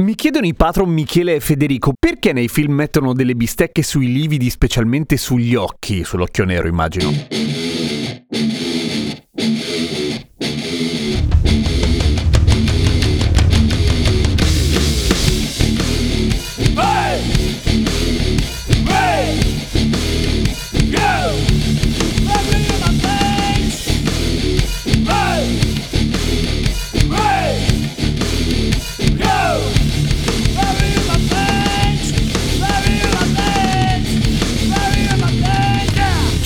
Mi chiedono i patron Michele e Federico perché nei film mettono delle bistecche sui lividi, specialmente sugli occhi, sull'occhio nero immagino.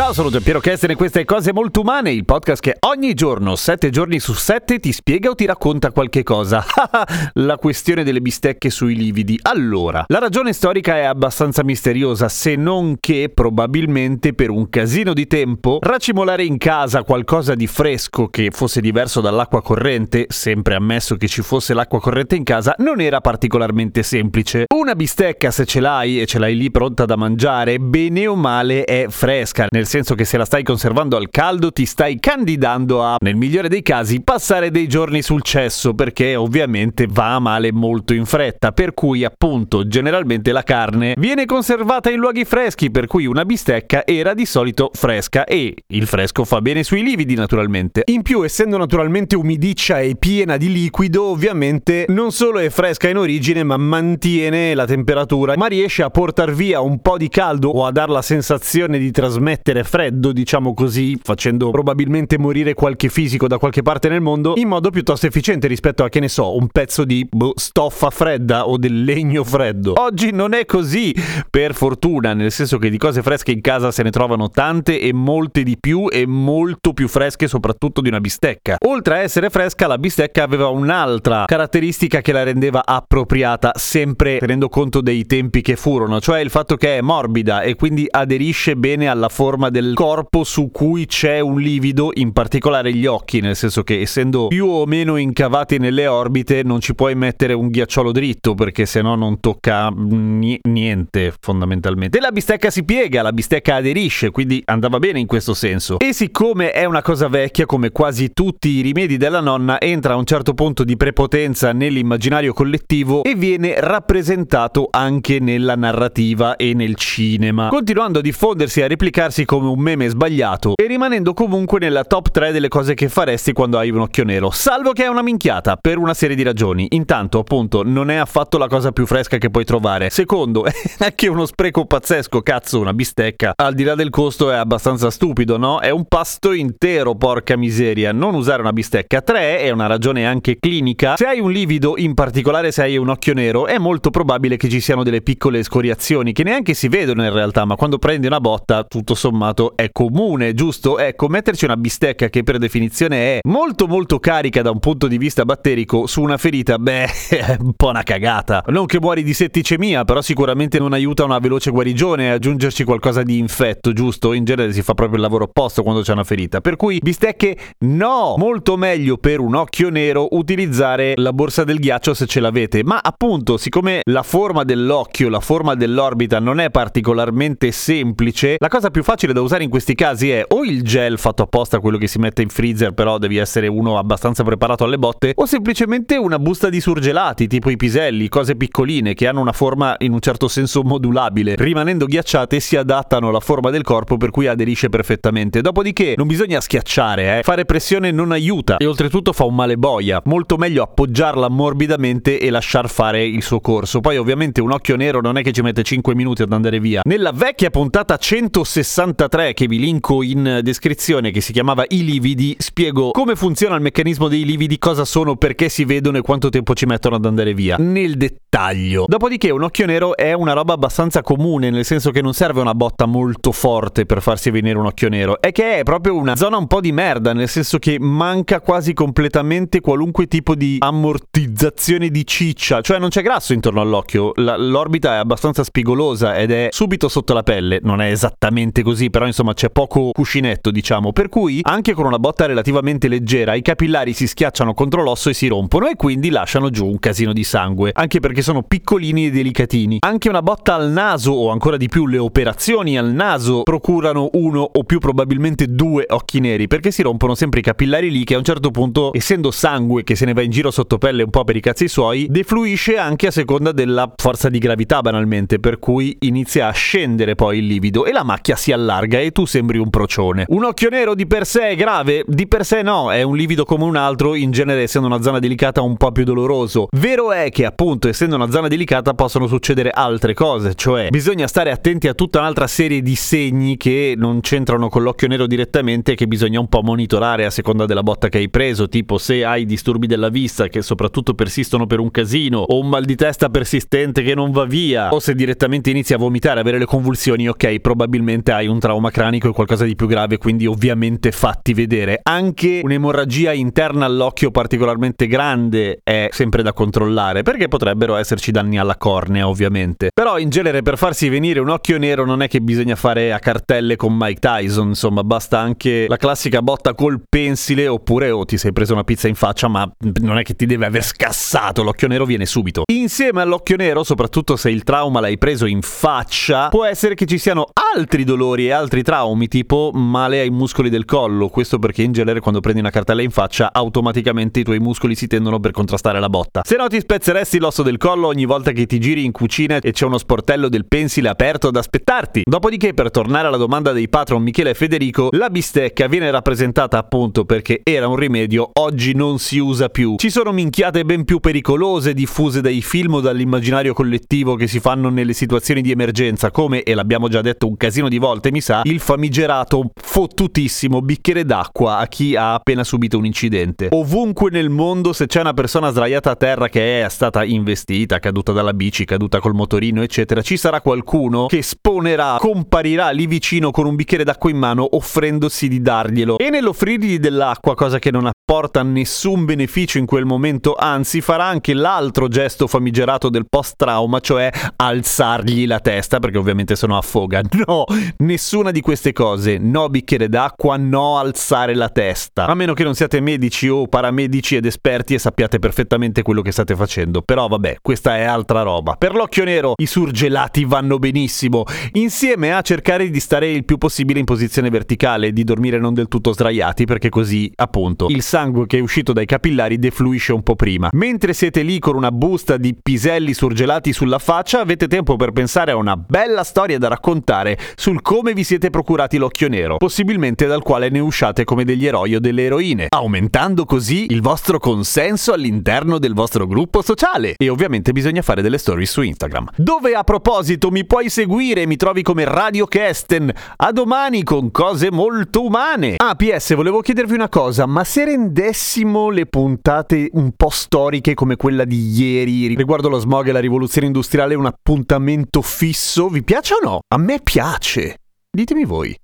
Ciao, sono Giampiero Kesten e queste Cose Molto Umane, il podcast che ogni giorno, sette giorni su sette, ti spiega o ti racconta qualche cosa. la questione delle bistecche sui lividi. Allora, la ragione storica è abbastanza misteriosa, se non che probabilmente per un casino di tempo racimolare in casa qualcosa di fresco che fosse diverso dall'acqua corrente, sempre ammesso che ci fosse l'acqua corrente in casa, non era particolarmente semplice. Una bistecca, se ce l'hai e ce l'hai lì pronta da mangiare, bene o male è fresca nel senso che se la stai conservando al caldo ti stai candidando a, nel migliore dei casi, passare dei giorni sul cesso perché ovviamente va a male molto in fretta, per cui appunto generalmente la carne viene conservata in luoghi freschi, per cui una bistecca era di solito fresca e il fresco fa bene sui lividi naturalmente. In più essendo naturalmente umidiccia e piena di liquido, ovviamente non solo è fresca in origine ma mantiene la temperatura, ma riesce a portare via un po' di caldo o a dar la sensazione di trasmettere mettere freddo, diciamo così, facendo probabilmente morire qualche fisico da qualche parte nel mondo in modo piuttosto efficiente rispetto a, che ne so, un pezzo di boh, stoffa fredda o del legno freddo. Oggi non è così, per fortuna, nel senso che di cose fresche in casa se ne trovano tante e molte di più e molto più fresche soprattutto di una bistecca. Oltre a essere fresca, la bistecca aveva un'altra caratteristica che la rendeva appropriata, sempre tenendo conto dei tempi che furono, cioè il fatto che è morbida e quindi aderisce bene alla forma forma del corpo su cui c'è un livido, in particolare gli occhi, nel senso che essendo più o meno incavati nelle orbite non ci puoi mettere un ghiacciolo dritto perché sennò non tocca niente fondamentalmente. E la bistecca si piega, la bistecca aderisce, quindi andava bene in questo senso. E siccome è una cosa vecchia, come quasi tutti i rimedi della nonna, entra a un certo punto di prepotenza nell'immaginario collettivo e viene rappresentato anche nella narrativa e nel cinema, continuando a diffondersi e a replicarsi come un meme sbagliato e rimanendo comunque nella top 3 delle cose che faresti quando hai un occhio nero, salvo che è una minchiata, per una serie di ragioni. Intanto, appunto, non è affatto la cosa più fresca che puoi trovare. Secondo, è anche uno spreco pazzesco, cazzo, una bistecca. Al di là del costo è abbastanza stupido, no? È un pasto intero, porca miseria. Non usare una bistecca. 3 è una ragione anche clinica. Se hai un livido, in particolare se hai un occhio nero, è molto probabile che ci siano delle piccole scoriazioni che neanche si vedono in realtà, ma quando prendi una botta, tutto sommato sommato è comune, giusto? Ecco, metterci una bistecca che per definizione è molto molto carica da un punto di vista batterico su una ferita, beh, è un po' una cagata. Non che muori di setticemia, però sicuramente non aiuta una veloce guarigione aggiungerci qualcosa di infetto, giusto? In genere si fa proprio il lavoro opposto quando c'è una ferita. Per cui bistecche no! Molto meglio per un occhio nero utilizzare la borsa del ghiaccio se ce l'avete, ma appunto, siccome la forma dell'occhio, la forma dell'orbita non è particolarmente semplice, la cosa più facile da usare in questi casi è o il gel fatto apposta, quello che si mette in freezer, però devi essere uno abbastanza preparato alle botte, o semplicemente una busta di surgelati, tipo i piselli, cose piccoline che hanno una forma in un certo senso modulabile. Rimanendo ghiacciate si adattano alla forma del corpo per cui aderisce perfettamente. Dopodiché non bisogna schiacciare, eh. fare pressione non aiuta e oltretutto fa un male boia. Molto meglio appoggiarla morbidamente e lasciar fare il suo corso. Poi ovviamente un occhio nero non è che ci mette 5 minuti ad andare via. Nella vecchia puntata 160 93 che vi linko in descrizione che si chiamava I lividi, spiego come funziona il meccanismo dei lividi, cosa sono, perché si vedono e quanto tempo ci mettono ad andare via. Nel dettaglio. Dopodiché un occhio nero è una roba abbastanza comune, nel senso che non serve una botta molto forte per farsi venire un occhio nero, è che è proprio una zona un po' di merda, nel senso che manca quasi completamente qualunque tipo di ammortizzazione di ciccia, cioè non c'è grasso intorno all'occhio, la, l'orbita è abbastanza spigolosa ed è subito sotto la pelle, non è esattamente così, però insomma c'è poco cuscinetto diciamo, per cui anche con una botta relativamente leggera i capillari si schiacciano contro l'osso e si rompono e quindi lasciano giù un casino di sangue, anche perché sono piccolini e delicatini. Anche una botta al naso o ancora di più le operazioni al naso procurano uno o più probabilmente due occhi neri perché si rompono sempre i capillari lì che a un certo punto, essendo sangue che se ne va in giro sotto pelle un po' per i cazzi suoi, defluisce anche a seconda della forza di gravità banalmente, per cui inizia a scendere poi il livido e la macchia si allarga e tu sembri un procione. Un occhio nero di per sé è grave? Di per sé no, è un livido come un altro, in genere essendo una zona delicata un po' più doloroso. Vero è che appunto essendo una zona delicata possono succedere altre cose, cioè bisogna stare attenti a tutta un'altra serie di segni che non c'entrano con l'occhio nero direttamente e che bisogna un po' monitorare a seconda della botta che hai preso, tipo se hai disturbi della vista che soprattutto persistono per un casino o un mal di testa persistente che non va via o se direttamente inizi a vomitare, avere le convulsioni, ok, probabilmente hai un trauma cranico e qualcosa di più grave, quindi ovviamente fatti vedere. Anche un'emorragia interna all'occhio particolarmente grande è sempre da controllare perché potrebbero esserci danni alla cornea, ovviamente. Però in genere per farsi venire un occhio nero non è che bisogna fare a cartelle con Mike Tyson, insomma, basta anche la classica botta col pensile oppure oh, ti sei preso una pizza in faccia, ma non è che ti deve aver scassato, l'occhio nero viene subito. Insieme all'occhio nero, soprattutto se il trauma l'hai preso in faccia, può essere che ci siano altri dolori e altri traumi, tipo male ai muscoli del collo. Questo perché in genere quando prendi una cartella in faccia, automaticamente i tuoi muscoli si tendono per contrastare la botta. Se no ti spezzeresti l'osso del collo ogni volta che ti giri in cucina e c'è uno sportello del pensile aperto ad aspettarti. Dopodiché, per tornare alla domanda dei patron Michele e Federico, la bistecca viene rappresentata appunto perché era un rimedio, oggi non si usa più. Ci sono minchiate ben più pericolose diffuse dai film o dall'immaginario collettivo che si fanno nelle situazioni di emergenza, come, e l'abbiamo già detto un casino di volte, mi sa, il famigerato fottutissimo bicchiere d'acqua a chi ha appena subito un incidente. Ovunque nel mondo, se c'è una persona sdraiata a terra che è stata investita, caduta dalla bici, caduta col motorino, eccetera, ci sarà qualcuno che sponerà, comparirà lì vicino con un bicchiere d'acqua in mano offrendosi di darglielo. E nell'offrirgli dell'acqua, cosa che non apporta nessun beneficio in quel momento, anzi farà anche l'altro gesto famigerato del post-trauma, cioè alzargli la testa, perché ovviamente se no affoga. No, nessuna di queste cose. No bicchiere d'acqua, no alzare la testa. A meno che non siate medici o paramedici ed esperti e sappiate perfettamente quello che state facendo. Però vabbè, questa è altra roba. Per l'occhio nero i surgelati vanno benissimo, insieme a cercare di stare il più possibile in posizione verticale, di dormire non del tutto sdraiati, perché così, appunto, il sangue che è uscito dai capillari defluisce un po' prima. Mentre siete lì con una busta di piselli surgelati sulla faccia, avete tempo per pensare a una bella storia da raccontare sul come vi siete procurati l'occhio nero, possibilmente dal quale ne usciate come degli eroi o delle eroine, aumentando così il vostro consenso all'interno del vostro gruppo sociale. E ovviamente bisogna fare delle stories su Instagram. Dove a proposito mi puoi seguire, mi trovi come Radio Kesten. A domani con cose molto umane. Ah, PS, volevo chiedervi una cosa, ma se rendessimo le puntate un po' storiche come quella di ieri riguardo lo smog e la rivoluzione industriale un appuntamento fisso, vi piace o no? A me piace. Ditemi voi.